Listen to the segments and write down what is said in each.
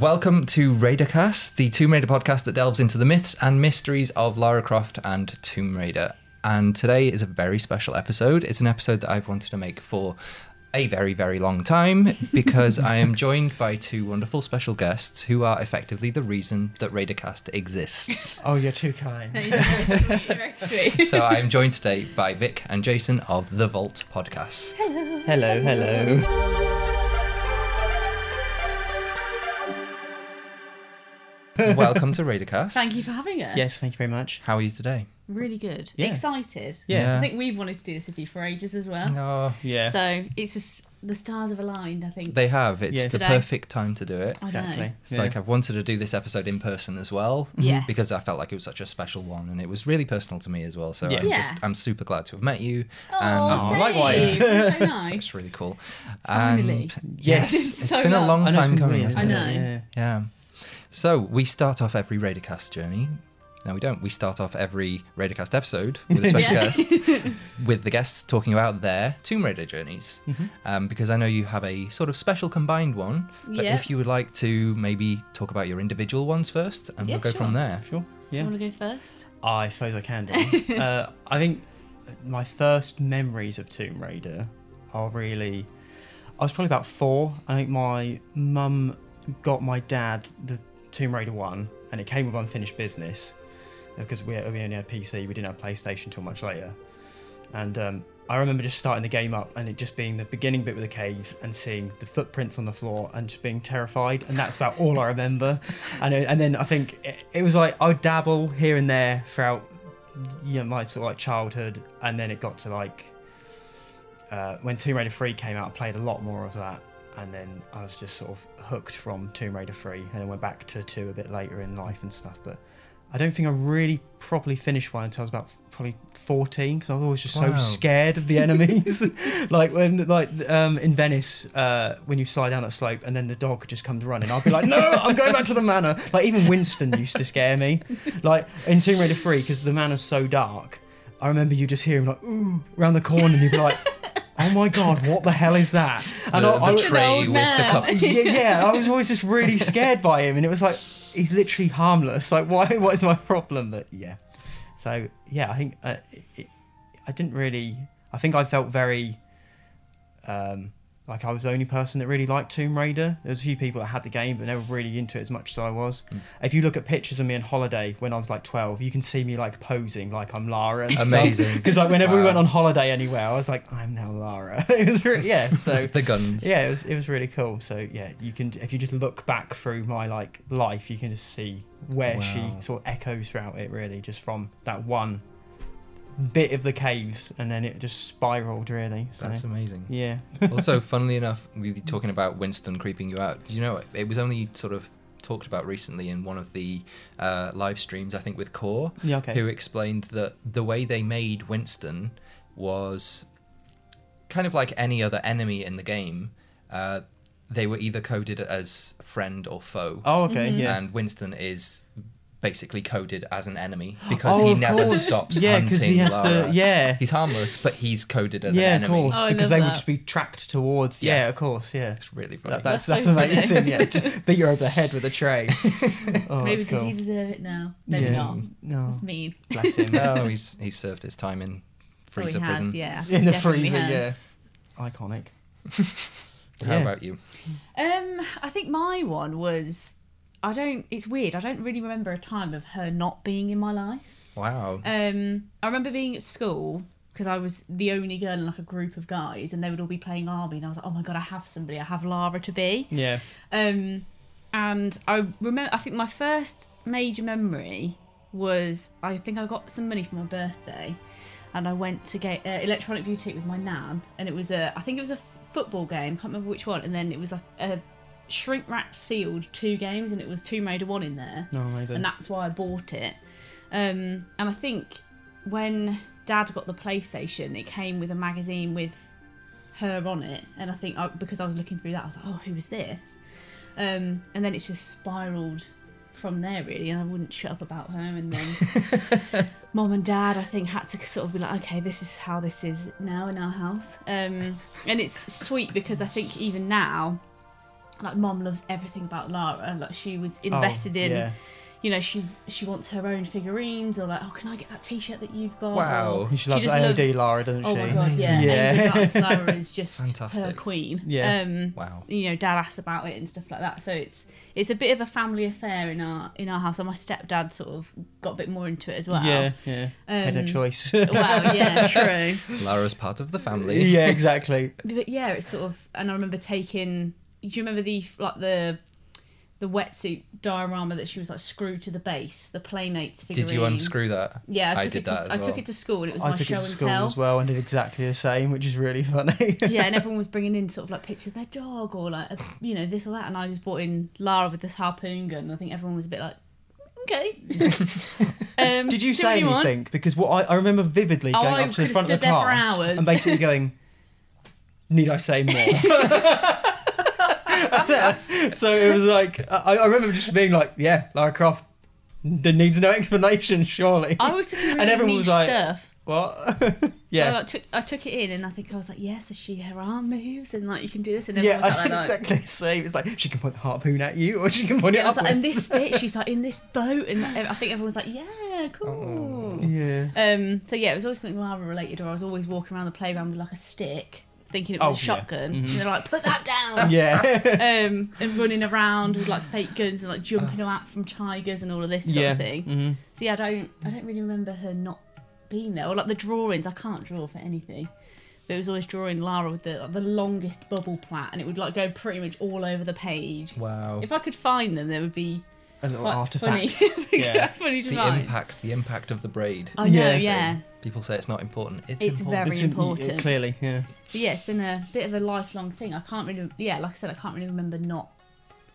Welcome to Raidercast, the Tomb Raider podcast that delves into the myths and mysteries of Lara Croft and Tomb Raider. And today is a very special episode. It's an episode that I've wanted to make for a very, very long time because I am joined by two wonderful special guests who are effectively the reason that Raidercast exists. Oh, you're too kind. very sweet, so I am joined today by Vic and Jason of the Vault podcast. Hello, Hello, hello. Welcome to Raidercast. Thank you for having us. Yes, thank you very much. How are you today? Really good. Yeah. Excited. Yeah. I think we've wanted to do this with you for ages as well. Oh, Yeah, So it's just the stars have aligned, I think. they have. It's Yes. the Today. perfect time to do it. Exactly. It's Yeah. like I've wanted to do this episode in person as well. Mm-hmm. Yes. Because I felt like it was such a special one and it was really personal to me as well. So Yeah. I'm Yeah. just I'm super glad to have met you. Oh, Oh, thanks. likewise. That's so nice. It's really cool. Finally. And yes, It's it's so been a long. long I know it's time coming. weird, hasn't I know. Yeah. Yeah. So we start off every Raidercast journey. No, we don't. We start off every Raidercast episode with a special guest, with the guests talking about their Tomb Raider journeys. Mm-hmm. Um, because I know you have a sort of special combined one. But Yeah. if you would like to maybe talk about your individual ones first, and Yeah, we'll go sure. from there. Sure. Do Yeah. you want to go first? I suppose I can do. uh, I think my first memories of Tomb Raider are really. I was probably about four. I think my mum got my dad the Tomb Raider one, and it came with unfinished business because we, we only had PC. We didn't have PlayStation till much later, and um, I remember just starting the game up and it just being the beginning bit with the caves and seeing the footprints on the floor and just being terrified, and that's about all I remember. And it, and then I think it, it was like I would dabble here and there throughout you know, my sort of like childhood, and then it got to like uh, when Tomb Raider 3 came out, I played a lot more of that, and then I was just sort of hooked from Tomb Raider 3, and then went back to 2 a bit later in life and stuff. But I don't think I really properly finished one until I was about probably 14, because I was always just Wow. so scared of the enemies. like when, like um, in Venice, uh, when you slide down that slope, and then the dog just comes running, I'll be like, no, I'm going back to the manor. Like even Winston used to scare me. Like in Tomb Raider 3, because the manor's so dark. I remember you just hearing like ooh around the corner, and you'd be like, "Oh my god, what the hell is that?" And the, I, I the was- tray old with the man. cups. yeah, yeah, I was always just really scared by him, and it was like he's literally harmless. Like, why? What is my problem? But yeah, so yeah, I think uh, it, it, I didn't really. I think I felt very. Um, like I was the only person that really liked Tomb Raider. There was a few people that had the game, but never really into it as much as I was. Mm. If you look at pictures of me on holiday when I was like twelve, you can see me like posing like I'm Lara. And Amazing. Because like whenever we went on holiday anywhere, I was like, I'm now Lara. it was really, yeah. So the guns. yeah, it was it was really cool. So yeah, you can if you just look back through my like life, you can just see where she sort of echoes throughout it. Really, just from that one bit of the caves, and then it just spiraled. Really. So, That's amazing. yeah. also, funnily enough, with you talking about Winston creeping you out, you know, it was only sort of talked about recently in one of the uh, live streams, I think, with Core, Yeah. Okay. who explained that the way they made Winston was kind of like any other enemy in the game. Uh, they were either coded as friend or foe, Oh, okay. Yeah. and Winston is basically coded as an enemy because oh, he never course. stops Yeah, hunting he has Lara. to. Yeah. He's harmless, but he's coded as yeah, an of enemy. course, Oh, because love they would just be tracked towards. Yeah. Yeah, of course, yeah. It's really funny. That, that's That's that's, so funny. amazing. Yeah, to beat you over the head with a tray. Oh, Maybe that's because cool. you deserve it now. Maybe yeah. not. No, That's mean. bless him. no, he's he's served his time in Oh, he freezer has, prison. yeah. In the freezer, has. yeah. Iconic. How Yeah. about you? Um, I think my one was. I don't. It's weird. I don't really remember a time of her not being in my life. Wow. Um, I remember being at school because I was the only girl in like a group of guys, and they would all be playing army, and I was like, oh my god, I have somebody. I have Lara to be. Yeah. Um, and I remember. I think my first major memory was I think I got some money for my birthday, and I went to get uh, electronic boutique with my nan, and it was a. I think it was a f- football game. I Can't remember which one. And then it was like a shrink wrapped sealed two games, and it was Tomb Raider one in there No, amazing. and that's why I bought it. Um, and I think when Dad got the PlayStation, it came with a magazine with her on it, and I think I, because I was looking through that, I was like, "Oh, who is this?" Um, and then it's just spiraled from there, really. And I wouldn't shut up about her. And then Mom and Dad, I think, had to sort of be like, "Okay, this is how this is now in our house." Um, and it's sweet because I think even now, like mom loves everything about Lara. Like she was invested Oh, in. Yeah. You know, she's she wants her own figurines, or like, oh, can I get that T-shirt that you've got? Wow. Or She loves just AOD loves- Lara, doesn't she? Oh she? my god, yeah. Yeah. Anything about this Lara is just her Fantastic. queen. Yeah. Um, Wow. you know, dad asked about it and stuff like that. So it's it's a bit of a family affair in our in our house. And my stepdad sort of got a bit more into it as well. Yeah, yeah. Had a Um, choice. Wow, yeah, true. Lara's part of the family. yeah, exactly. But yeah, it's sort of, and I remember taking. Do you remember the like the the wetsuit diorama that she was like screwed to the base, the playmates figurine? Did you unscrew that? Yeah, I I took did it. To, that as I took it to school. and It was I my took show it to and school tell. as well and did exactly the same, which is really funny. yeah, and everyone was bringing in sort of like pictures of their dog or like a, you know this or that, and I just brought in Lara with this harpoon gun. And I think everyone was a bit like, okay. um, Did you do say what want. anything? Because what I, I remember vividly Oh, going I up to the front of the there class and basically going, "Need I say more?" so it was like I, I remember just being like, "Yeah, Lara Croft, there needs no explanation, surely." I was took in really And everyone niche was like- stuff. what? So yeah, I took I took it in, and I think I was like, yes, is she her arm moves, and like you can do this, and yeah, was I like, know like, exactly the same. It's like she can point the harpoon at you, or she can point Yeah, it I was like, and this bit, she's like in this boat, and I think everyone's like, yeah, cool. yeah. Um, so yeah, it was always something Lara related, or I was always walking around the playground with like a stick, thinking it was Oh, a yeah. shotgun, Mhm. and they're like, put that down. Yeah. Um, and running around with like fake guns and like jumping out from tigers and all of this sort yeah. of thing. hmm So yeah, I don't, I don't really remember her not being there, or like the drawings. I can't draw for anything. But it was always drawing Lara with the like, the longest bubble plait, and it would like go pretty much all over the page. Wow. If I could find them, there would be A little quite artifact. funny. Yeah. funny to the find. impact, the impact of the braid. I know, Yeah. yeah. People say it's not important. It's, It's important. very It's in- important. Clearly, yeah. But yeah, it's been a bit of a lifelong thing. I can't really, yeah, like I said, I can't really remember not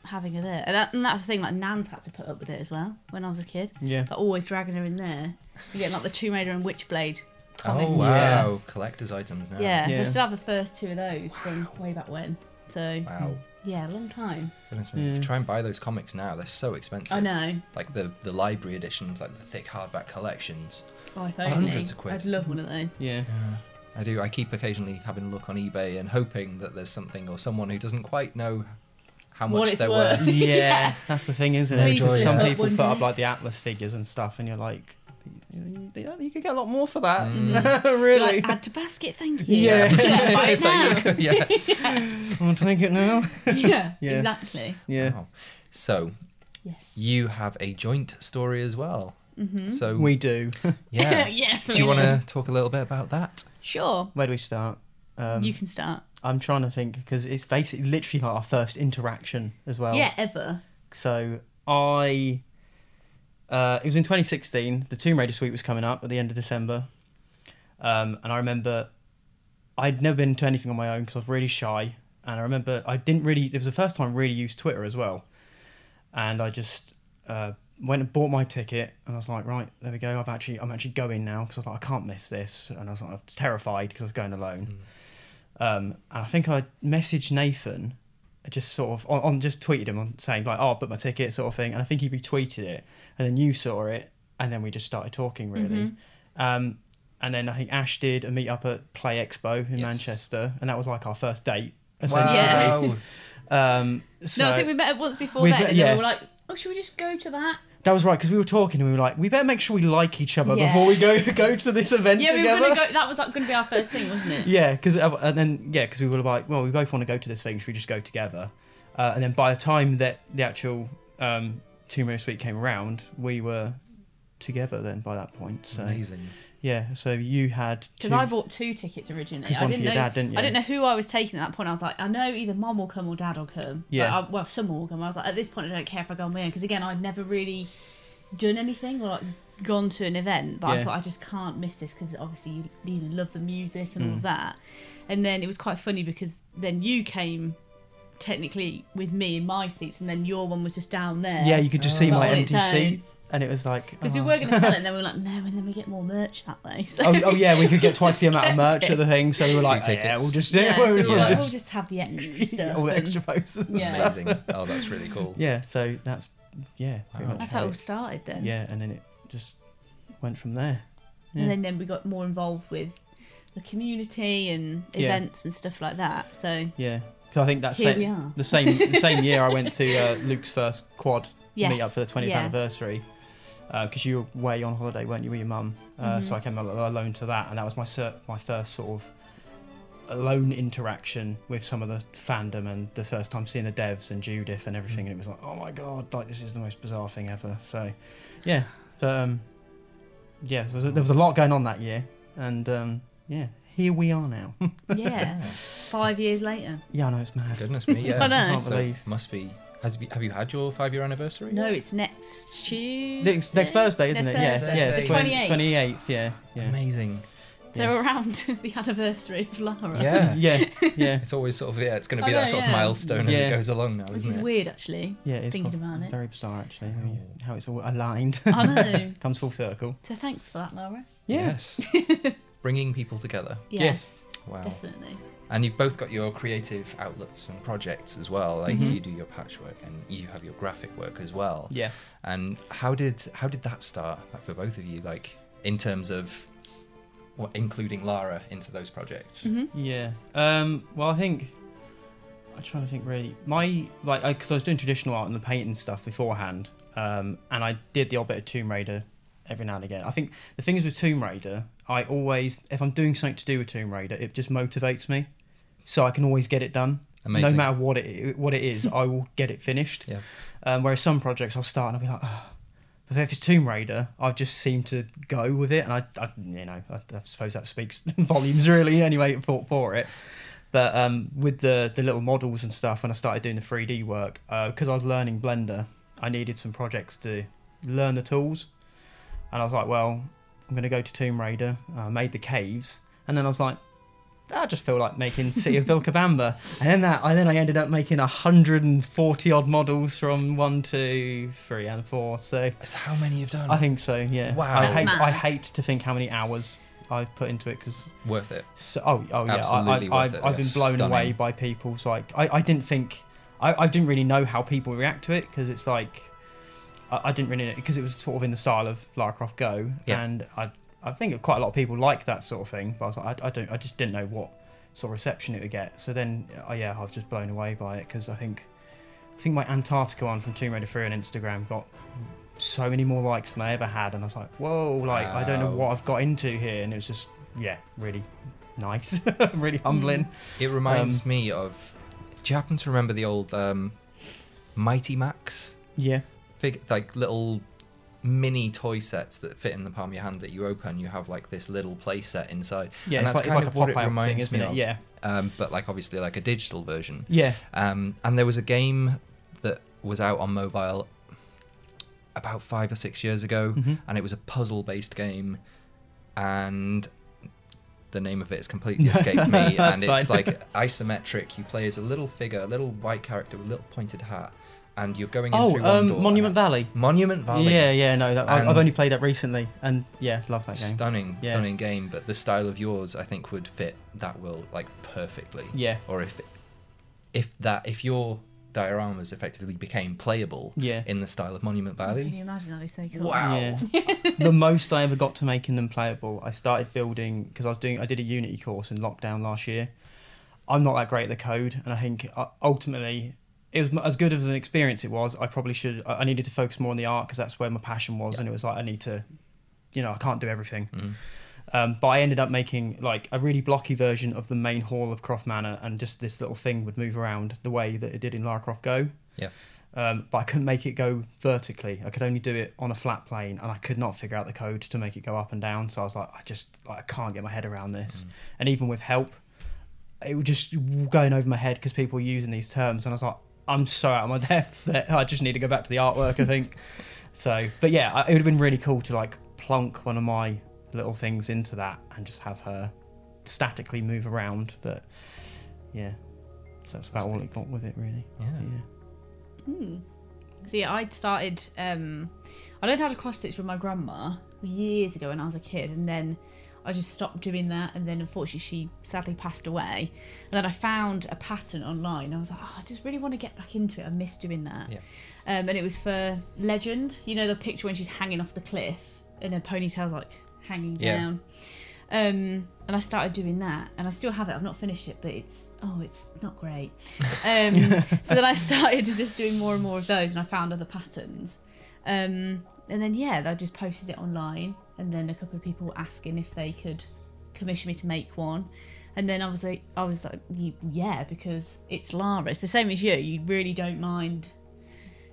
having her there. And, that, and that's the thing, like Nan's had to put up with it as well when I was a kid. Yeah. Like always dragging her in there. You get like the Tomb Raider and Witchblade Oh comics. wow, collector's items now. Yeah, so I still have the first two of those from way back when. So Wow. yeah, a long time. Goodness me. Yeah. Try and buy those comics now. They're so expensive. I know. Like the the library editions, like the thick hardback collections. Oh, if only. Hundreds of quid. I'd love one of those. Yeah. I do. I keep occasionally having a look on eBay and hoping that there's something or someone who doesn't quite know how much it's they're worth. worth. yeah, that's the thing, isn't Please it? Some put people put up like the Atlas figures and stuff, and you're like, you, you, you could get a lot more for that. Mm. really? Like, add to basket, thank you. Yeah. yeah buy it So you now. could- yeah. I'll take it now. yeah, Yeah. exactly. Yeah. Wow. So Yes. you have a joint story as well. Mm-hmm. So We do. yeah. yes. do you want to talk a little bit about that? Sure. Where do we start? Um, you can start. I'm trying to think because it's basically literally like our first interaction as well. yeah, ever. So I, uh, it was in 2016. The Tomb Raider suite was coming up at the end of December, um, and I remember I'd never been to anything on my own because I was really shy, and I remember I didn't really. It was the first time I really used Twitter as well, and I just uh, went and bought my ticket, and I was like, right, there we go. I've actually, I'm actually going now because I was like, I can't miss this, and I was like, I was terrified because I was going alone. Um, and I think I messaged Nathan, just sort of on, on just tweeted him on saying like, "Oh, I booked my ticket," sort of thing. And I think he retweeted it, and then you saw it, and then we just started talking really. Um, and then I think Ash did a meet up at Play Expo in Yes. Manchester, and that was like our first date. Essentially. Yeah. Um, so no, I think we met once before We then, met- and then yeah. we were like, "Oh, should we just go to that?" That was right because we were talking and we were like, we better make sure we like each other Yeah. before we go go to this event Yeah, we together. were gonna go. That was like gonna be our first thing, wasn't it? Yeah, because and then yeah, because we were like, well, we both want to go to this thing. Should we just go together? Uh, and then by the time that the actual um, Tomb Raider suite came around, we were together. Then by that point, so Amazing. yeah, so you had Because I bought two tickets originally. I one for didn't your know. dad, didn't you? I didn't know who I was taking at that point. I was like, I know either mom will come or dad will come. But Yeah. I, well, someone will come. I was like, at this point, I don't care if I go on my own because again, I'd never really done anything or like gone to an event. But I thought I just can't miss this because obviously you, you love the music and all Mm. of that. And then it was quite funny because then you came technically with me in my seats, and then your one was just down there. yeah, you could just see Oh. my On empty seat, and it was like Because oh. we were going to sell it, and then we were like, no, and then we get more merch that way. So Oh, oh yeah, we could get twice the amount of merch it. at the thing, so we were like, oh, yeah, we'll just yeah, so we were we'll like, just- we'll just have the extra stuff. all the extra posters. and Yeah. stuff. Amazing. Oh, that's really cool. Yeah, so that's yeah, Wow. much That's how it all started then. Yeah, and then it just went from there. Yeah. And then, then we got more involved with the community and Yeah. events and stuff like that. So yeah, because I think that's Here we are. the same the same year I went to uh, Luke's first quad Yes. meet up for the 20th yeah. anniversary. Because you were away on holiday, weren't you, with your mum? Uh, So Mhm. I came alone to that, and that was my cer- my first sort of alone interaction with some of the fandom, and the first time seeing the devs and Judith and everything, and it was like, oh my god, like this is the most bizarre thing ever. So, yeah, but um, yeah, there was, a, there was a lot going on that year, and um, yeah, here we are now. Yeah. Five years later. yeah, I know it's mad. Goodness me, yeah. I know. Can't So believe. must be. Has you- have you had your five year anniversary? No, it's next Tuesday. Next, next Thursday, isn't Next it? Thursday. Yeah, yeah, The 28th. 28th, yeah, yeah. Amazing. So Yes. around the anniversary of Lara. Yeah. yeah, yeah, It's always sort of yeah. It's going to I be oh, that know, sort of yeah. milestone as it goes along now, Which isn't is it? weird, actually. yeah. It's Thinking about it. very bizarre actually, how, you, oh. how it's all aligned. I know. Comes full circle. So thanks for that, Laura. Yes. Bringing people together. Yes, Wow. definitely. And you've both got your creative outlets and projects as well. Like Mhm. you do your patchwork and you have your graphic work as well. Yeah. And how did how did that start? Like for both of you, like in terms of what including Lara into those projects. hmm Yeah. Um, well, I think I'm trying to think really. My like because I, was doing traditional art and the painting stuff beforehand, um, and I did the odd bit of Tomb Raider every now and again. I think the thing is with Tomb Raider, I always if I'm doing something to do with Tomb Raider, it just motivates me, so I can always get it done. Amazing. No matter what it what it is, I will get it finished. Yeah. Um, whereas some projects I'll start and I'll be like, oh. but if it's Tomb Raider, I just seem to go with it, and I, I you know, I, I suppose that speaks volumes really anyway for for it. But um, with the the little models and stuff, when I started doing the 3D work, because I was learning Blender, I needed some projects to learn the tools, and I was like, well, I'm going to go to Tomb Raider. I made the caves, and then I was like. I just feel like making City of Vilcabamba, and then that, I then I ended up making 140 odd models from one, two, three, and four. So Is that how many you've done? I think so. Yeah. Wow. I That's hate. I hate to think how many hours I've put into it because. worth it. So, oh, oh yeah. Absolutely I, I, worth I've, it, I've been yeah. blown away by people. So like, I, I didn't think. I, I didn't really know how people react to it because it's like. I, I didn't really know because it was sort of in the style of Lara Croft Go, Yeah. and I I think quite a lot of people like that sort of thing. But I was like, I, I don't. I just didn't know what sort of reception it would get. So then, oh yeah, I was just blown away by it because I think. I think my Antarctica one from Tomb Raider 3 on Instagram got so many more likes than I ever had, and I was like, whoa, like I don't know what I've got into here, and it was just yeah, really nice, really humbling. It reminds Um, me of. Do you happen to remember the old um, Mighty Max Yeah, like little mini toy sets that fit in the palm of your hand that you open? You have like this little play set inside. yeah, and it's that's like, kind like of a what it reminds thing, isn't me it? of. Yeah, Um, but like obviously like a digital version. yeah, Um, and there was a game that was out on mobile about five or six years ago, Mhm. and it was a puzzle-based game, and the name of it has completely escaped me. And it's fine. like isometric. You play as a little figure, a little white character with a little pointed hat, and you're going in Oh, through one door. um, Monument Valley. Monument Valley. Yeah, yeah, no, that, I, I've only played that recently, and yeah, love that game. Stunning, Yeah. stunning game, but the style of yours, I think, would fit that world like perfectly. Yeah, Or if, if that, if your dioramas effectively became playable yeah. in the style of Monument Valley. Can Valley, you imagine? That'd be so cool. Wow. Yeah. the most I ever got to making them playable, I started building because I was doing. I did a Unity course in lockdown last year. I'm not that great at the code, and I think uh, ultimately it was as good as an experience it was. I probably should. I needed to focus more on the art because that's where my passion was, Yeah. and it was like I need to, you know, I can't do everything. Mm. Um, but I ended up making like a really blocky version of the main hall of Croft Manor, and just this little thing would move around the way that it did in Lara Croft Go. Yeah. Um, but I couldn't make it go vertically. I could only do it on a flat plane, and I could not figure out the code to make it go up and down. So I was like, I just like, I can't get my head around this. And even with help, it was just going over my head because people were using these terms, and I was like, I'm so out of my depth that I just need to go back to the artwork. I think. So, but yeah, it would have been really cool to like plunk one of my little things into that and just have her statically move around. But yeah, so that's about all it got with it, really. Yeah. Yeah. Hmm. So yeah, I'd started. Um, I learned how to cross stitch with my grandma years ago when I was a kid, and then I just stopped doing that. And then unfortunately, she sadly passed away. And then I found a pattern online. I was like, oh, I just really want to get back into it. I miss doing that. Yeah. Um, and it was for Legend. You know the picture when she's hanging off the cliff and her ponytail's like hanging Yeah. down. Um, and I started doing that, and I still have it. I've not finished it, but it's oh, it's not great. Um, so then I started just doing more and more of those, and I found other patterns. Um, and then yeah, I just posted it online, and then a couple of people were asking if they could commission me to make one. And then I was like, I was like, yeah, because it's Lara. It's the same as you. You really don't mind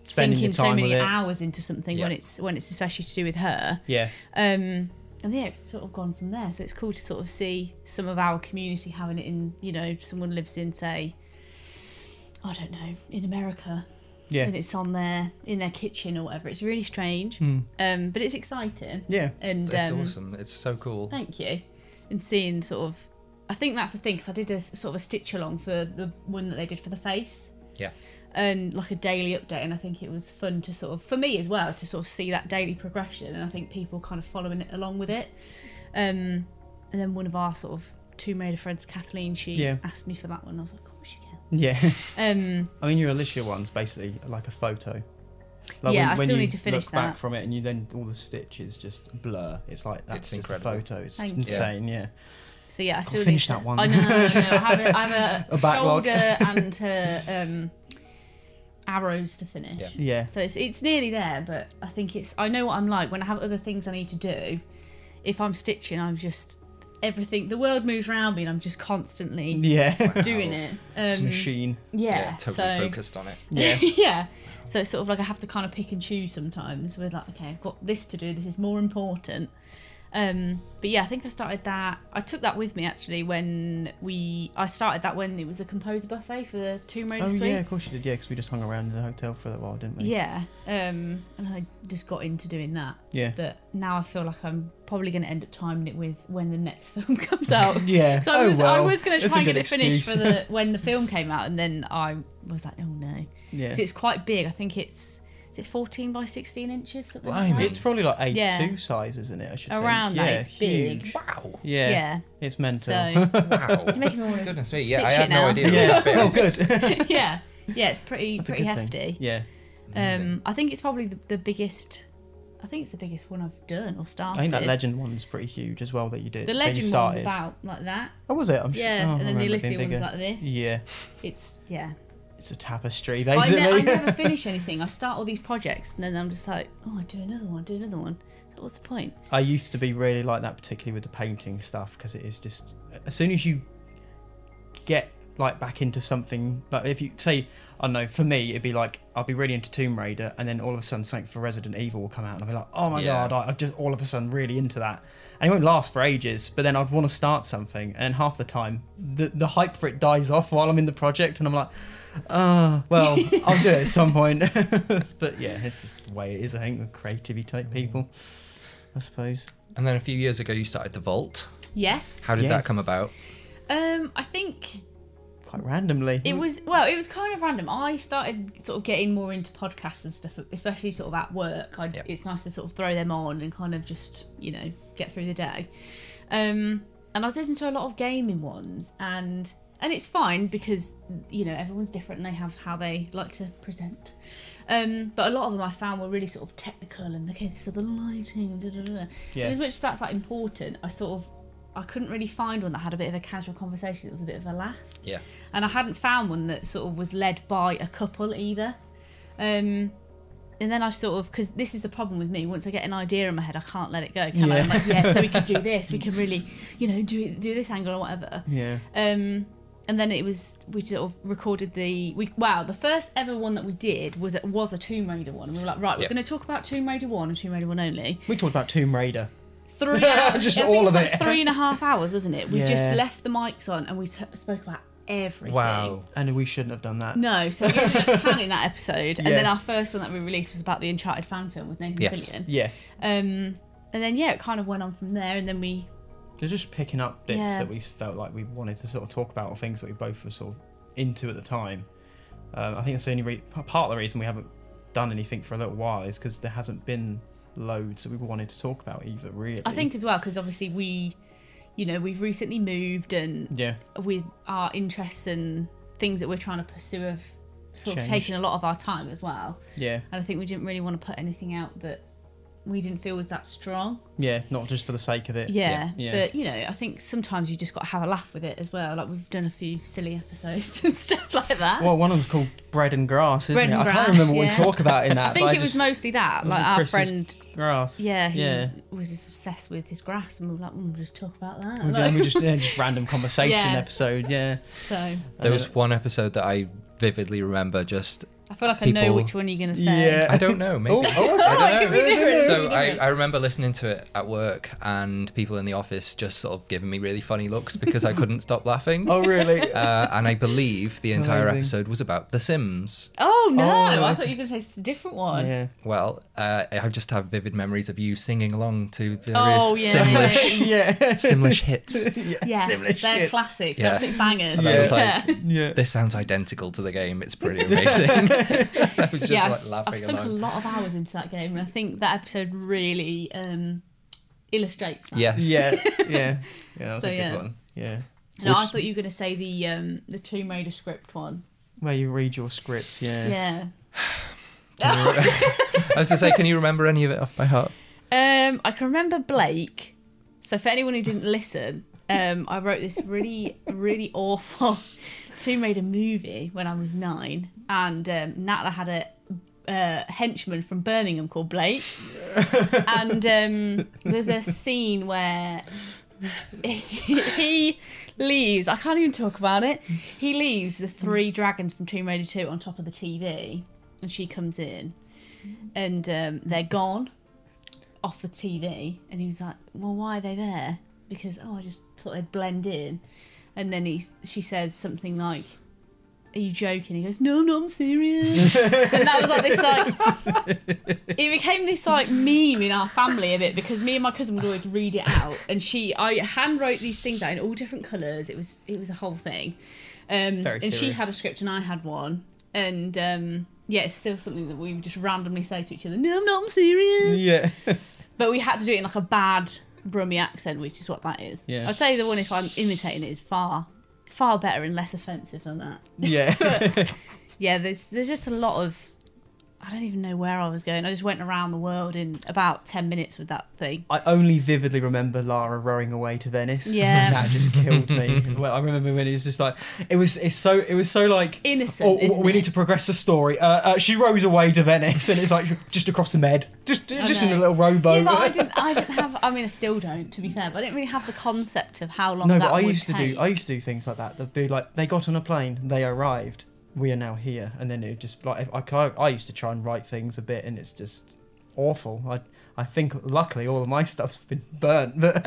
Spending sinking so many hours into something when it's when it's especially to do with her. Yeah. Um, and yeah, it's sort of gone from there. So it's cool to sort of see some of our community having it in, you know, someone lives in, say, I don't know, in America, Yeah. and it's on their in their kitchen or whatever. It's really strange, Hmm. um, but it's exciting. Yeah. And It's um, awesome. It's so cool. Thank you. And seeing sort of, I think that's the thing because I did a sort of a stitch along for the one that they did for the face Yeah. and like a daily update and i think it was fun to sort of for me as well to sort of see that daily progression and i think people kind of following it along with it um and then one of our sort of Tomb Raider friends kathleen she Yeah. asked me for that one i was like Yeah. um I mean, your Alicia one's basically like a photo. Like Yeah, I still you need to finish look back from it, and you then all the stitches just blur. It's like that's It's just incredible. a photo. It's Thank you. insane. Yeah. so yeah i still finish need to, that one. i know, I, know. I have a, I have a, A shoulder and her um arrows to finish Yeah. Yeah. So it's it's nearly there, but I think it's I know what I'm like when I have other things I need to do. If I'm stitching, I'm just everything. The world moves around me, and I'm just constantly Yeah. doing it. Just Um, machine. yeah, totally so focused on it. Yeah. yeah. So it's sort of like I have to kind of pick and choose sometimes. With like, okay, I've got this to do. This is more important. Um, but yeah, I think I started that. I took that with me actually when we. I started that when it was a composer buffet for the Tomb Raider Oh suite. yeah, of course you did. Yeah, because we just hung around in the hotel for a little while, didn't we? Yeah, um, and I just got into doing that. Yeah. But now I feel like I'm probably going to end up timing it with when the next film comes out. Yeah. So I oh, was, well. I was going to try and get it finished for the when the film came out, and then I was like, oh no, yeah. 'Cause it's quite big. I think it's is it 14 by 16 inches, something Blimey. like It's probably like A2 Yeah. size, isn't it? I should Around think. that, Yeah, it's big. huge. Wow. Yeah. Yeah. It's mental. So Wow. you're making me want to Goodness me. Yeah, I it had no now. idea. it was that big. Oh, good. yeah, yeah, it's pretty That's a pretty good thing. hefty. Yeah. Um, I think it's probably the, the biggest. I think it's the biggest one I've done or started. I think that legend one's pretty huge as well that you did. The that you legend one's started. about like that. Oh, was it? I'm sure. Yeah, oh, I and then the remember it being one's bigger. like this. Yeah, It's yeah. It's a tapestry I, basically. ne- I never finish anything. I start all these projects and then I'm just like, oh, I do another one, do another one. So what's the point? I used to be really like that, particularly with the painting stuff, because it is just as soon as you get like back into something, like if you say, I don't know, for me it'd be like I'll be really into Tomb Raider, and then all of a sudden something for Resident Evil will come out, and I'll be like, oh my Yeah. god, I, I'm just all of a sudden really into that, and it won't last for ages. But then I'd want to start something, and half the time the the hype for it dies off while I'm in the project, and I'm like. Uh, well, I'll do it at some point. but yeah, it's just the way it is, I think, with creativity type people, I suppose. And then a few years ago, you started the Vault. Yes. How did that come about? Um, I think Quite randomly. it was well, it was kind of random. I started sort of getting more into podcasts and stuff, especially sort of at work. Yep. It's nice to sort of throw them on and kind of just you know get through the day. Um, and I was listening to a lot of gaming ones, and and it's fine because you know everyone's different and they have how they like to present. Um, but a lot of them I found were really sort of technical and okay, so the lighting, da, da, da, da. Yeah. And as much as that's like important, I sort of I couldn't really find one that had a bit of a casual conversation. It was a bit of a laugh Yeah. and I hadn't found one that sort of was led by a couple either. Um, and then I sort of because this is the problem with me. Once I get an idea in my head, I can't let it go. Can I? Yeah. I'm like, yeah, so we could do this. We can really, you know, do do this angle or whatever. Yeah. Um, and then it was we sort of recorded the we wow the first ever one that we did was it was a Tomb Raider one. And we were like, right, we're Yeah. going to talk about Tomb Raider one and Tomb Raider one only. We talked about Tomb Raider. Three hours, Just I think all it of like it. three and a half hours, wasn't it? We Yeah. just left the mics on and we t- spoke about everything. Wow. And we shouldn't have done that. No, so we ended up planning that episode, and then Yeah. our first one that we released was about the Uncharted fan film with Nathan Yes. Fillion. Yeah. Um, and then yeah, it kind of went on from there, and then we They're just picking up bits Yeah. that we felt like we wanted to sort of talk about or things that we both were sort of into at the time. Um, I think that's the only re- part of the reason we haven't done anything for a little while is because there hasn't been loads that we wanted to talk about either, really. I think as well because obviously we, you know, we've recently moved, and Yeah. with our interests and things that we're trying to pursue have sort of taken a lot of our time as well. Yeah. And I think we didn't really want to put anything out that we didn't feel was that strong. Yeah, not just for the sake of it. Yeah, Yeah. but you know, I think sometimes you just got to have a laugh with it as well. Like we've done a few silly episodes and stuff like that. Well, one of them's called Bread and Grass, isn't Bread it? and I can't remember what we yeah. talk about in that. I think but it was just- mostly that. Like our Chris's friend, grass. yeah, he yeah. was just obsessed with his grass, and we were like, mm, we'll just talk about that. We, Like, we just yeah, just random conversation Yeah. episode. Yeah. so There was one episode that I vividly remember just I feel like I know which one you're gonna say. Yeah. I don't know, maybe. Oh, oh, I don't could be know. different, So I. I remember listening to it at work and people in the office just sort of giving me really funny looks because I couldn't stop laughing. oh really? Uh, and I believe the entire Amazing. episode was about The Sims. Oh no! Oh, I thought you were gonna say it's a different one. yeah. Well, uh, I just have vivid memories of you singing along to various Oh, yeah. Simlish, yeah. Simlish hits. yeah. Yes, similar they're shit. classics, Yes. absolute bangers. And I was like, Yeah. this sounds identical to the game. It's pretty amazing. I was just yeah, I've, like I've laughing sunk a lot of hours into that game, and I think that episode really um, illustrates that. Yes. Yeah. Yeah. Yeah. That's So, a good yeah. one. Yeah. No, I thought you were going to say the um, the Tomb Raider script one. Where you read your script. Yeah. Yeah. Can I was to say, can you remember any of it off by heart? Um, I can remember Blake. So for anyone who didn't listen, um, I wrote this really, really awful Tomb a movie when I was nine, and um, Natla had a uh, henchman from Birmingham called Blake, and um, there's a scene where he leaves. I can't even talk about it. He leaves the three dragons from Tomb Raider 2 on top of the TV, and she comes in, and um, they're gone off the TV. And he was like, "Well, why are they there?" Because oh, I just thought they'd blend in. And then he, she says something like, "Are you joking?" He goes, "No, no, I'm serious." and that was like this like it became this like meme in our family a bit because me and my cousin would always read it out and she I hand wrote these things out in all different colours. It was it was a whole thing. Um and she had a script and I had one. And um yeah, it's still something that we would just randomly say to each other, No, I'm not I'm serious. Yeah. But we had to do it in like a bad Brummy accent, which is what that is. Yeah. I'd say the one if I'm imitating it is far far better and less offensive than that. Yeah. Yeah, there's there's just a lot of I don't even know where I was going. I just went around the world in about ten minutes with that thing. I only vividly remember Lara rowing away to Venice. Yeah. that just killed me. well, I remember when it was just like it was. It's so. It was so like. Innocent, Oh, we it? need to progress the story. Uh, uh, she rows away to Venice, and it's like just across the Med, just just in a little rowboat. Yeah, but I didn't. I didn't have. I mean, I still don't. To be fair, but I didn't really have the concept of how long no, that but I used to take. do. I used to do things like that. They'd be like, they got on a plane, they arrived, we are now here, and then it just like if I, I used to try and write things a bit, and it's just awful. I I think luckily all of my stuff's been burnt, but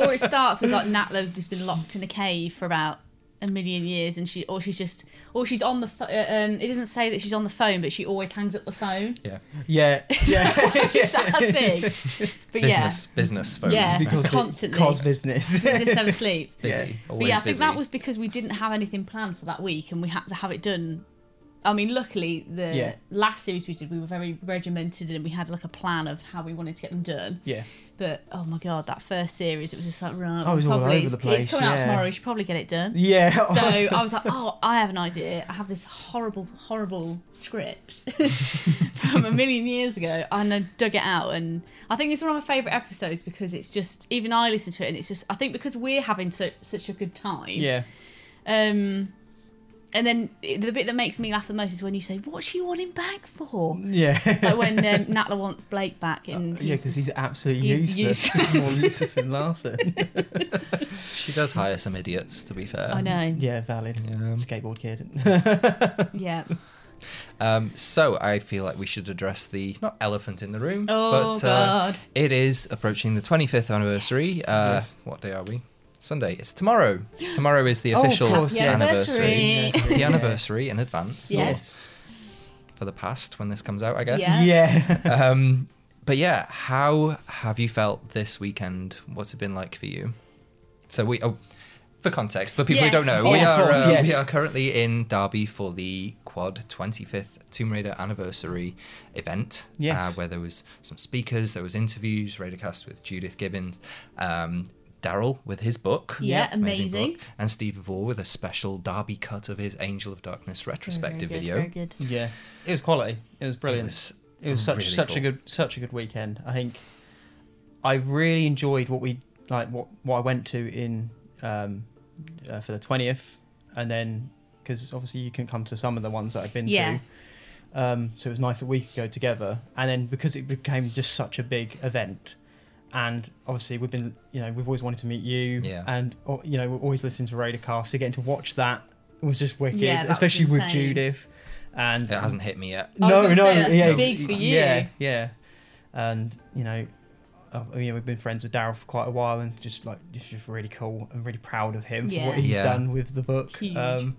or it starts with like Natla just been locked in a cave for about a million years, and she, or she's just, or she's on the. Pho- uh, um, it doesn't say that she's on the phone, but she always hangs up the phone. Yeah. yeah, yeah. Is that a thing? But Business, business phone. Yeah. because it- constantly. cause business. yeah, just never sleeps. Busy. Yeah. But yeah, I think busy. that was because we didn't have anything planned for that week, and we had to have it done. I mean, luckily the Yeah. last series we did, we were very regimented, and we had like a plan of how we wanted to get them done. yeah, But oh my god, that first series, it was just like right. I was all over the place. It's coming out tomorrow. We should probably get it done. yeah. So I was like, oh, I have an idea. I have this horrible, horrible script from a million years ago, and I dug it out. And I think it's one of my favourite episodes because it's just even I listen to it, and it's just I think because we're having so, such a good time. yeah. Um, and then the bit that makes me laugh the most is when you say, "What's she wanting back for?" Yeah. like when um, Natla wants Blake back, and Uh, yeah, because he's absolutely he's useless. useless. He's more useless than Larson. She does hire some idiots, to be fair. I know. yeah, valid. Yeah. Skateboard kid. Yeah. Um, so I feel like we should address the not elephant in the room, Oh but uh, God. it is approaching the 25th anniversary. Uh, Yes. What day are we? Sunday. It's tomorrow. Tomorrow is the Oh, official course, yes. anniversary. Anniversary. The anniversary in advance. Yes. For the past when this comes out, I guess. Yeah. Yeah. Um, but yeah, how have you felt this weekend? What's it been like for you? So we, oh, for context, for people who don't Yes. know, we Oh, of are course, uh, yes. we are currently in Derby for the Quad 25th Tomb Raider anniversary event. Yes. uh, where there was some speakers, there was interviews, Raidercast with Judith Gibbins, um, Daryl with his book, Yeah, amazing amazing. book, and Steve Vore with a special Derby cut of his Angel of Darkness retrospective Very good, video. Very good. yeah. It was quality. It was It brilliant. was it was such Really such a good such a good weekend. I think I really enjoyed what we like what what I went to in um, uh, for the twentieth, and then because obviously you can come to some of the ones that I've been Yeah. to. Um, so it was nice that we could go together, and then because it became just such a big event, and obviously we've been, you know, we've always wanted to meet you, Yeah. and or, you know, we're always listening to Raidercast, so getting to watch that was just wicked, Yeah, that was especially with. Judith, and It hasn't hit me yet. No, no, say, that's yeah, big for you. Yeah, yeah, and you know, I mean, we've been friends with Daryl for quite a while, and just like it's just really cool. I'm really proud of him Yeah. for what he's Yeah. done with the book. Huge. Um,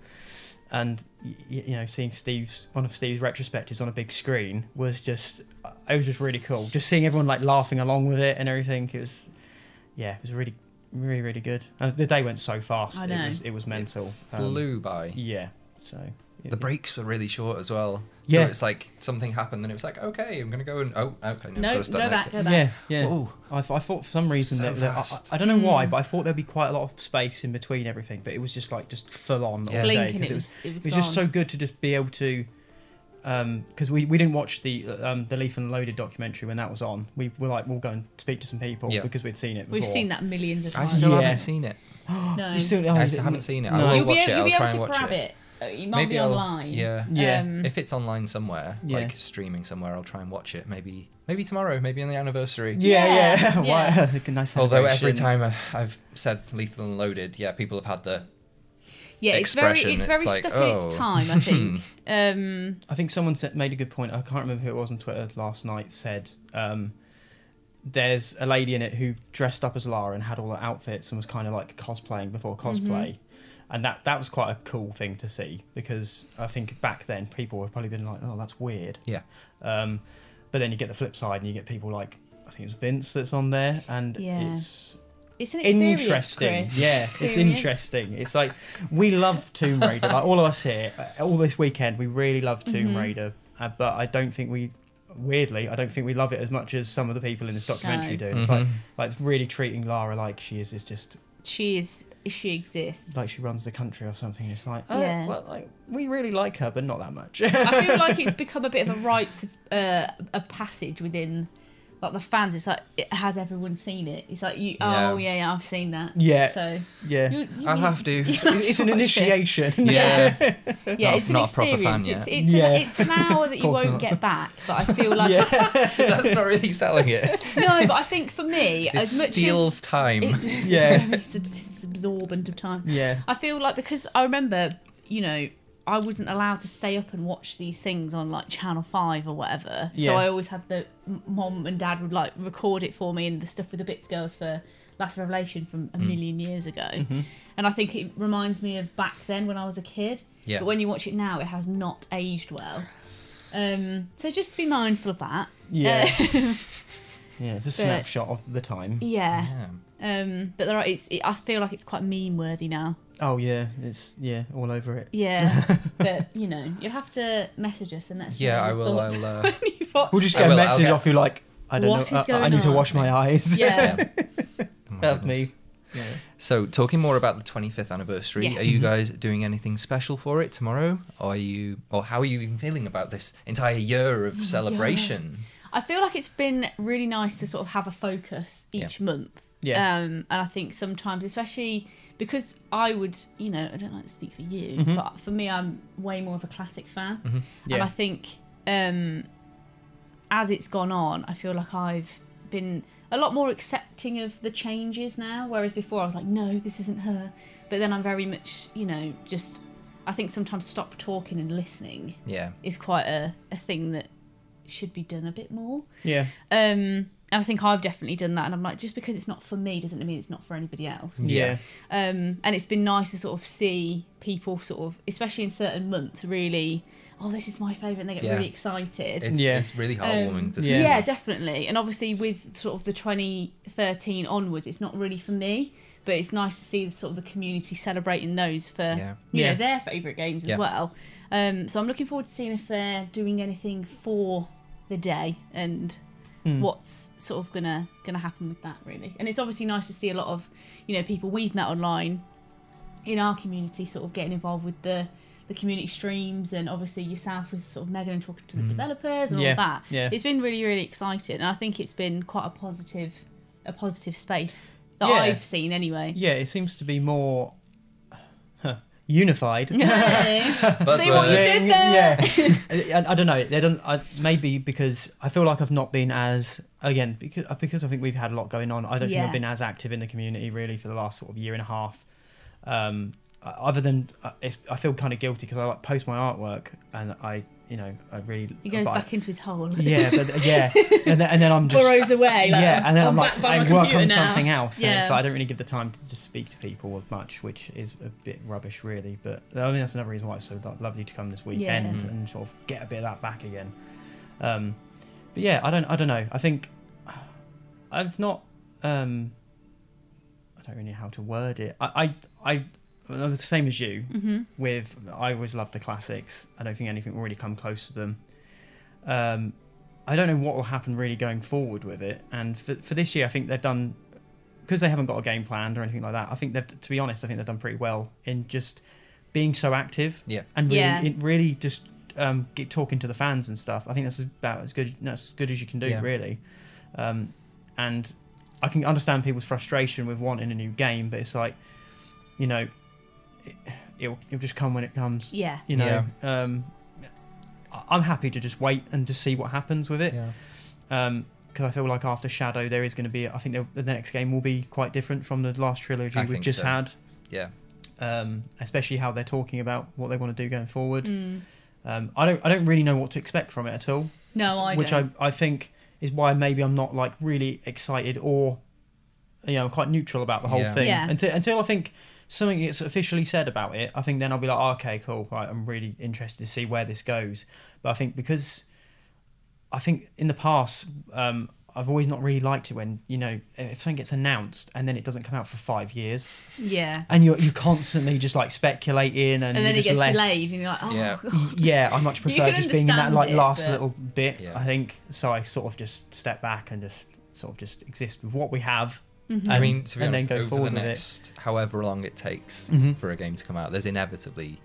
and y- y- you know, seeing Steve's one of Steve's retrospectives on a big screen was just it was just really cool. Just seeing everyone like laughing along with it and everything. It was yeah, it was really really really good. Uh, the day went so fast. I It know. was it was mental. Um, Flew by. yeah. So The breaks were really short as well. Yeah. So it's like something happened, then it was like, okay, I'm gonna go and oh, okay, no, No, gotta go start next back, go back. Yeah, yeah. Oh, I, th- I thought for some reason So that, that I. I don't know why, Mm. but I thought there'd be quite a lot of space in between everything. But it was just like just full on Yeah. all day Blinking, because it it was was, it was, it was just so good to just be able to because we, we didn't watch the um, the Lethal and Loaded documentary when that was on. We were like we'll go and speak to some people Yeah. because we'd seen it. Before. We've seen that millions of times. I still Yeah. haven't seen it. no. You still, oh, I still haven't seen it. I No. will You'll be, watch able, it. you'll I'll be try able and to watch grab it. it. Uh, It might Maybe be I'll, online. Yeah. Yeah. Um, If it's online somewhere, Yeah. like streaming somewhere, I'll try and watch it. Maybe maybe tomorrow, maybe on the anniversary. Yeah, yeah. Yeah, Why- yeah. a nice Although every time I, I've said lethal and loaded, yeah, people have had the yeah, it's very, expression, it's it's very like, stuck in its oh. time. I think. um, I think someone said, made a good point. I can't remember who it was on Twitter last night. Said um, there's a lady in it who dressed up as Lara and had all the outfits and was kind of like cosplaying before cosplay, and that that was quite a cool thing to see because I think back then people would probably been like, oh, that's weird. Yeah. Um, but then you get the flip side and you get people like I think it's Vince that's on there, and Yeah. it's it's an experience, interesting. Chris. Yeah, it's interesting. It's like we love Tomb Raider. like all of us here, uh, all this weekend, we really love Tomb Mhm. Raider. Uh, but I don't think we, weirdly, I don't think we love it as much as some of the people in this documentary No. do. It's like Mhm. like really treating Lara like she is is just She is. She exists. like she runs the country or something. It's like, oh, Yeah. well, like we really like her, but not that much. I feel like it's become a bit of a rites of, uh, of passage within like the fans. It's like it, has everyone seen it? It's like you. Yeah. Oh yeah, yeah, I've seen that. yeah, So yeah. you, you, I'll have to. It's, it's an watch it. initiation. Yeah. Yeah, Not- it's an not a proper fan experience. It's it's, Yeah. an, it's an hour that you won't not. get back. But I feel like yeah. That's not really selling it. no. But I think for me, It as much steals as time. it's, Yeah. Absorbent of time. yeah. I feel like because I remember, you know, I wasn't allowed to stay up and watch these things on like Channel Five or whatever. Yeah. So I always had the mom and dad would like record it for me and the stuff with the Bits Girls for Last Revelation from a Mm. million years ago. Mhm. And I think it reminds me of back then when I was a kid. Yeah. But when you watch it now, it has not aged well. Um, so just be mindful of that. Yeah. Yeah. It's a snapshot of the time. yeah. Yeah. Um, but there are, it's, it, I feel like it's quite meme worthy now. Oh yeah, it's yeah, all over it. Yeah, but you know, you'll have to message us and let us Yeah, know I your will. thoughts I'll. Uh, when you watch We'll just I get a will, I'll message get- off you like I don't What know. is I, I going need to on? wash my eyes. Yeah. oh my Help goodness. me. Yeah. So, talking more about the 25th anniversary, Yes. are you guys doing anything special for it tomorrow? Or are you, or how are you even feeling about this entire year of celebration? I feel like it's been really nice to sort of have a focus Yeah. each month. Yeah. Um, and I think sometimes, especially because I would, you know, I don't like to speak for you, Mhm. but for me, I'm way more of a classic fan. Mhm. Yeah. And I think um, as it's gone on, I feel like I've been a lot more accepting of the changes now. Whereas before, I was like, no, this isn't her. But then I'm very much, you know, just. I think sometimes stop talking and listening Yeah. is quite a, a thing that should be done a bit more. yeah. Um, and I think I've definitely done that. And I'm like, just because it's not for me doesn't mean it's not for anybody else. Yeah. Um, and it's been nice to sort of see people sort of, especially in certain months, really, oh, this is my favourite, and they get Yeah. really excited. It's, Yeah. it's really heartwarming Um, to see. Yeah. yeah. definitely. And obviously, with sort of the 2013 onwards, it's not really for me, but it's nice to see sort of the community celebrating those for Yeah. you Yeah. know their favourite games as well. Um, so I'm looking forward to seeing if they're doing anything for the day and Mm. what's sort of gonna gonna happen with that really. And it's obviously nice to see a lot of you know people we've met online in our community sort of getting involved with the the community streams and obviously yourself with sort of Megan and talking to the Mm. developers and all Yeah, of that. yeah. It's been really, really exciting, and I think it's been quite a positive, a positive space that Yeah. I've seen anyway. Yeah, it seems to be more huh, unified. See what you did there? yeah. I, I don't know. They don't. I, maybe because I feel like I've not been as again because because I think we've had a lot going on. I don't think I've been as active in the community really for the last sort of year and a half. Um, uh, other than uh, it's, I feel kind of guilty because I like post my artwork and I you know I really He goes back into his hole. yeah but, yeah and then, and then I'm just burrows away. Like, yeah, and then I'm, like, back by I work on now. something else, Yeah. like I don't really give the time to just speak to people much, which is a bit rubbish, really. But I mean, that's another reason why it's so lovely to come this weekend Yeah. and sort of get a bit of that back again. Um, but yeah, I don't, I don't know. I think I've not. Um, I don't really know how to word it. I, I, I I'm the same as you Mhm. with I always love the classics. I don't think anything will really come close to them. Um, I don't know what will happen really going forward with it. And for, for this year, I think they've done because they haven't got a game planned or anything like that. I think they've, to be honest, I think they've done pretty well in just being so active Yeah. and really, Yeah. it really just um, get talking to the fans and stuff. I think that's about as good that's as good as you can do, Yeah. really. Um, and I can understand people's frustration with wanting a new game, but it's like, you know, it, it'll, it'll just come when it comes. Yeah. You know, um, I- I'm happy to just wait and to see what happens with it Yeah. Um, because I feel like after Shadow there is going to be. I think the, the next game will be quite different from the last trilogy I we've just so. had. Yeah. Um, especially how they're talking about what they want to do going forward. Mm. Um, I don't. I don't really know what to expect from it at all. No, I which don't. I I think is why maybe I'm not like really excited or you know quite neutral about the whole Yeah. thing Yeah. until until I think something gets officially said about it. I think then I'll be like, oh, okay, cool, right. I'm really interested to see where this goes. But I think because I think in the past. Um, I've always not really liked it when you know if something gets announced and then it doesn't come out for five years, Yeah. and you're you constantly just like speculating and, And then it just gets left delayed, and you're like, oh, Yeah. God. yeah, I much prefer just being in that like it, last but- little bit. Yeah. I think so. I sort of just step back and just sort of just exist with what we have. Mhm. I mean, to be and then honest, go over the forward with next however long it takes Mhm. for a game to come out, there's inevitably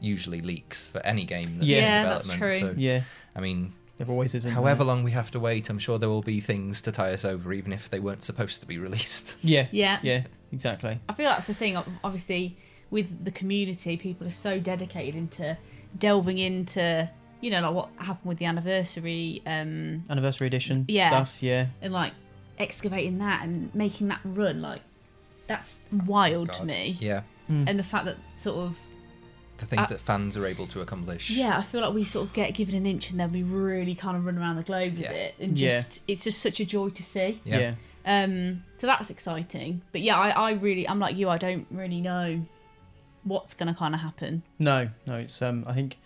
usually leaks for any game that's Yeah. in Yeah, that's development. true. So, Yeah, I mean, there always is. however there? long we have to wait, I'm sure there will be things to tie us over, even if they weren't supposed to be released. Yeah, Yeah. yeah, exactly. I feel that's the thing. Obviously, with the community, people are so dedicated into delving into, you know, like what happened with the anniversary, um, Anniversary edition Yeah. stuff. Yeah, and like excavating that and making that run. Like, that's wild to me. Yeah, Mm. And the fact that sort of, the things Uh, that fans are able to accomplish. yeah, I feel like we sort of get given an inch and then we really kind of run around the globe with Yeah. it, and Yeah. just it's just such a joy to see. Yeah. yeah, Um, so that's exciting. But yeah, I, I really, I'm like you. I don't really know what's going to kind of happen. No, no. It's um. I think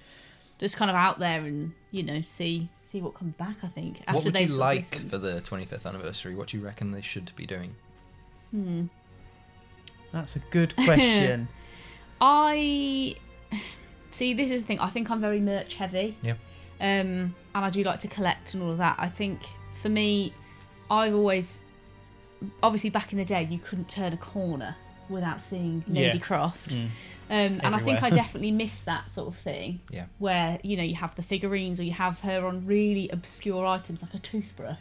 Just kind of out there and you know see see what comes back. I think. After What would you they've sort of like listened. for the 25th anniversary? What do you reckon they should be doing? Hmm. that's a good question. I see. This is the thing. I think I'm very merch heavy. Yeah. Um, and I do like to collect and all of that. I think for me, I've always, obviously back in the day, you couldn't turn a corner without seeing Lara Yeah. Croft. Mm. Um, and I think I definitely miss that sort of thing. Yeah. Where you know you have the figurines or you have her on really obscure items like a toothbrush,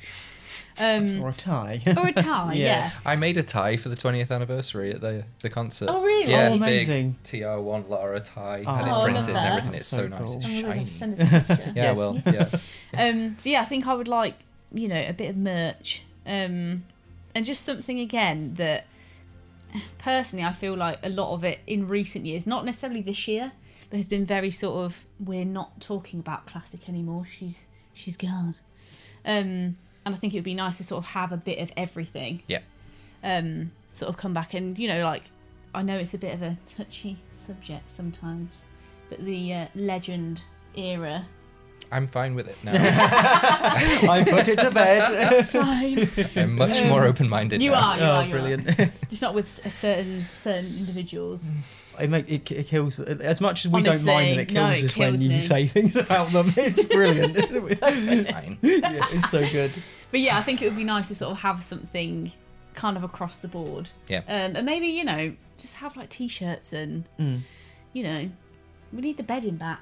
um, Or a tie. or a tie. Yeah. yeah. I made a tie for the 20th anniversary at the the concert. Oh really? Yeah, Oh, big amazing. TR1 Lara tie. Oh, had I it love printed and that. everything. It's so, So nice. cool. It's Oh, shiny. just send us a picture. Yeah, Yes. well, yeah. Um, so yeah, I think I would like you know a bit of merch, um, and just something again that personally I feel like a lot of it in recent years, not necessarily this year, but has been very sort of we're not talking about classic anymore. She's she's gone, um, and I think it would be nice to sort of have a bit of everything. Yeah. Um, sort of come back and you know like I know it's a bit of a touchy subject sometimes, but the uh, legend era. I'm fine with it now. I put it to bed. That's fine. I'm much more open-minded You now. are, you oh, are, you brilliant. are. Just not with a certain certain individuals. It, make, it, it kills as much as we don't mind them. It Honestly, no, kills it us when kills you say things about them. It's brilliant. Fine. yeah, it's so good. But yeah, I think it would be nice to sort of have something kind of across the board. Yeah. Um, and maybe you know just have like t-shirts and Mm. you know We need the bedding back.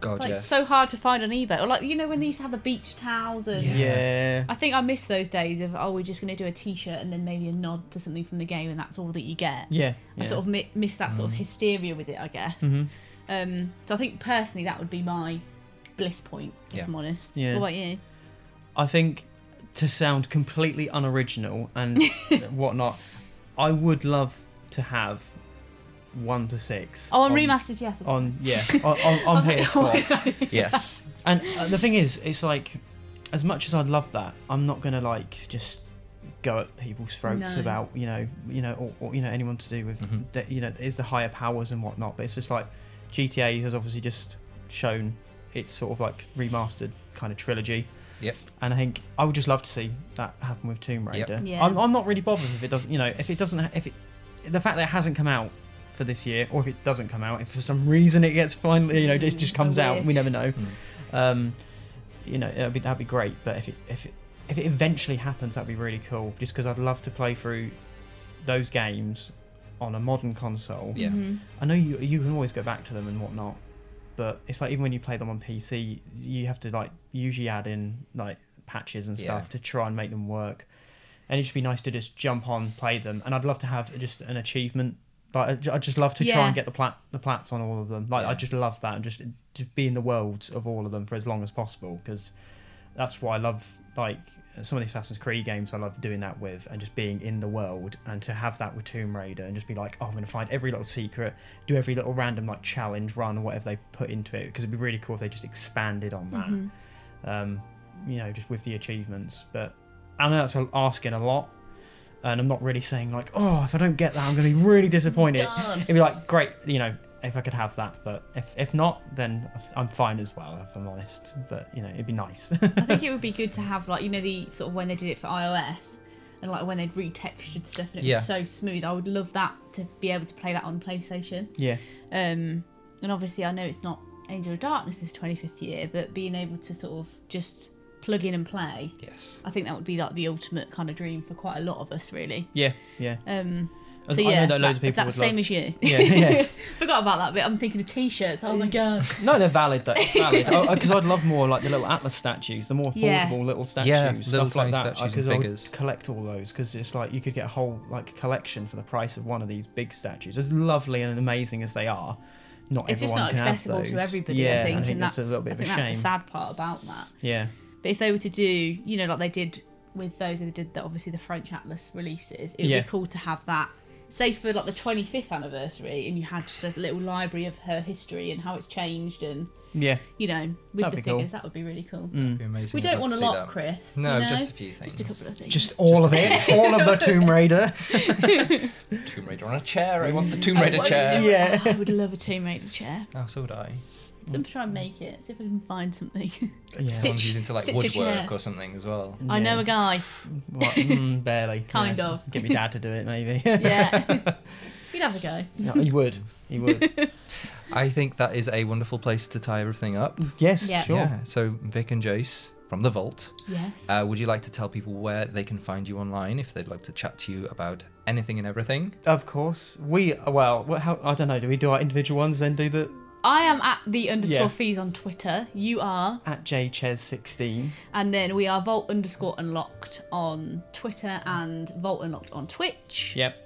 God, It's like yes. so hard to find on eBay. Or like you know when they used to have the beach towels and. Yeah. Yeah. I think I miss those days of oh we're just going to do a T-shirt and then maybe a nod to something from the game and that's all that you get. Yeah. I sort of mi- miss that sort of hysteria with it, I guess. Mhm. Um, so I think personally that would be my bliss point, if Yeah. I'm honest. Yeah. What about you? I think to sound completely unoriginal and whatnot, I would love to have one to six. Oh, on, on remastered, yeah. On yeah, on, on, I on was like, PS4. yes. And uh, the thing is, it's like, as much as I'd love that, I'm not gonna like just go at people's throats No. about you know you know or, or you know anyone to do with Mhm. the, you know is the higher powers and whatnot. But it's just like GTA has obviously just shown its sort of like remastered kind of trilogy. Yep. And I think I would just love to see that happen with Tomb Yep. Raider. Yeah. I'm, I'm not really bothered if it doesn't, you know, if it doesn't, if it, the fact that it hasn't come out for this year, or if it doesn't come out, if for some reason it gets finally, you know, it just Mm, comes out, we never know. Mm. Um, you know, that'd be, that'd be great. But if it, if it, if it eventually happens, that'd be really cool. Just because I'd love to play through those games on a modern console. Yeah. Mhm. I know you you can always go back to them and whatnot, but it's like even when you play them on PC, you have to like usually add in like patches and stuff Yeah. to try and make them work. And it'd just be nice to just jump on, play them, and I'd love to have just an achievement. Like I'd- I'd just love to try and get the plat the plats on all of them. Like Yeah. I just love that and just just be in the world of all of them for as long as possible because that's why I love like some of the Assassin's Creed games. I love doing that with and just being in the world and to have that with Tomb Raider and just be like, oh, I'm going to find every little secret, do every little random like challenge run or whatever they put into it because it'd be really cool if they just expanded on that. Mhm. Um, you know, just with the achievements. But I know that's asking a lot. And I'm not really saying like, oh, if I don't get that, I'm going to be really disappointed. God. It'd be like, great, you know, if I could have that. But if, if not, then I'm fine as well, if I'm honest. But, you know, it'd be nice. I think it would be good to have like you know the sort of when they did it for iOS and like when they'd retextured stuff and it Yeah. was so smooth. I would love that to be able to play that on PlayStation. yeah. Um, and obviously I know it's not Angel of Darkness' 25th year, but being able to sort of just plug in and play, Yes. I think that would be like the ultimate kind of dream for quite a lot of us, really. Yeah. Yeah. Um, so I yeah, know that loads of people that's would same love- as you. Yeah, yeah. Forgot about that bit. I'm thinking of t-shirts. Oh my god. No, they're valid. Though. It's valid because I'd love more like the little Atlas statues, the more affordable Yeah. little statues, Yeah, little stuff like that. statues and Because I would figures. collect all those because it's like you could get a whole like collection for the price of one of these big statues. As lovely and amazing as they are, not It's just everyone not can have accessible to everybody. Yeah, I think, and that's, that's, a little bit I of think a that's the sad part about that. Yeah, But if they were to do, you know, like they did with those, they did the, obviously the French Atlas releases. It would Yeah. be cool to have that, say for like the 25th anniversary, and you had just a little library of her history and how it's changed, and yeah. you know, with That'd the be cool. figures, that would be really cool. Mm. Be amazing. We don't want a lot, that. Chris. No, you know? just a few things. Just a couple of things. Just all of it, all of the Tomb Raider. Tomb Raider on a chair. I want the Tomb Raider chair. Yeah. oh, I would love a Tomb Raider chair. Oh, so would I. So I'm trying to try and make it. See if I can find something. Yeah. Someone's using to like stitch a chair. woodwork or something as well. I know a guy. What? Mm, barely. Kind Yeah. of. Get my dad to do it, maybe. Yeah. You'd have a go. no, he would. He would. I think that is a wonderful place to tie everything up. Yes, Yeah. sure. Yeah. So Vic and Jace from the Vault. Yes. Uh, would you like to tell people where they can find you online if they'd like to chat to you about anything and everything? Of course. We well, what, how I don't know. Do we do our individual ones then do the I am at the underscore Yeah. fees on Twitter. You are. at jchez16? And then we are Vault underscore unlocked on Twitter and Vault unlocked on Twitch. Yep.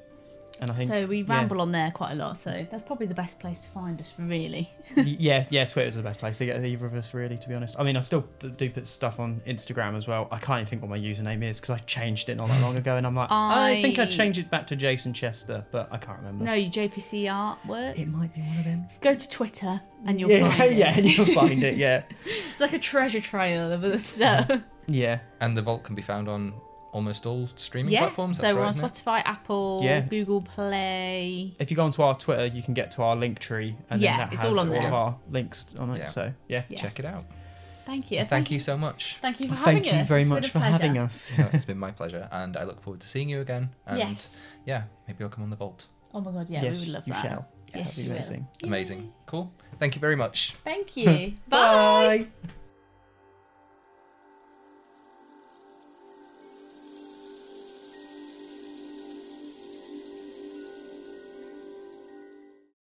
And I think So we yeah. ramble on there quite a lot. So that's probably the best place to find us, really. Y- yeah, yeah, Twitter's the best place to get either of us, really, to be honest. I mean, I still do put stuff on Instagram as well. I can't even think what my username is because I changed it not that long ago, and I'm like, oh, I, think I I- changed it back to Jason Chester, but I can't remember. No, your JPC artwork. It might be one of them. Go to Twitter and you'll yeah, find it. yeah, and you'll find it. Yeah, It's like a treasure trail of other stuff. yeah, And the Vault can be found on almost all streaming yeah. platforms. So That's we're right, on isn't it? Spotify, Apple, Yeah. Google Play. If you go onto our Twitter, you can get to our Linktree, and Yeah, then that it's has all on all there. of our links on it. Yeah. So yeah, Yeah. Check it out. Thank you. Thank, you so much. Thank you for Well, having thank you us. very It's been much a for having us. No, it's been my pleasure, and I look forward to seeing you again. And Yes. yeah, maybe I'll come on the Vault. Oh my god, yeah, yes, we would love you that. shall. Yes, That'd be we amazing. Amazing. Cool. Thank you very much. Thank you. Bye. Bye.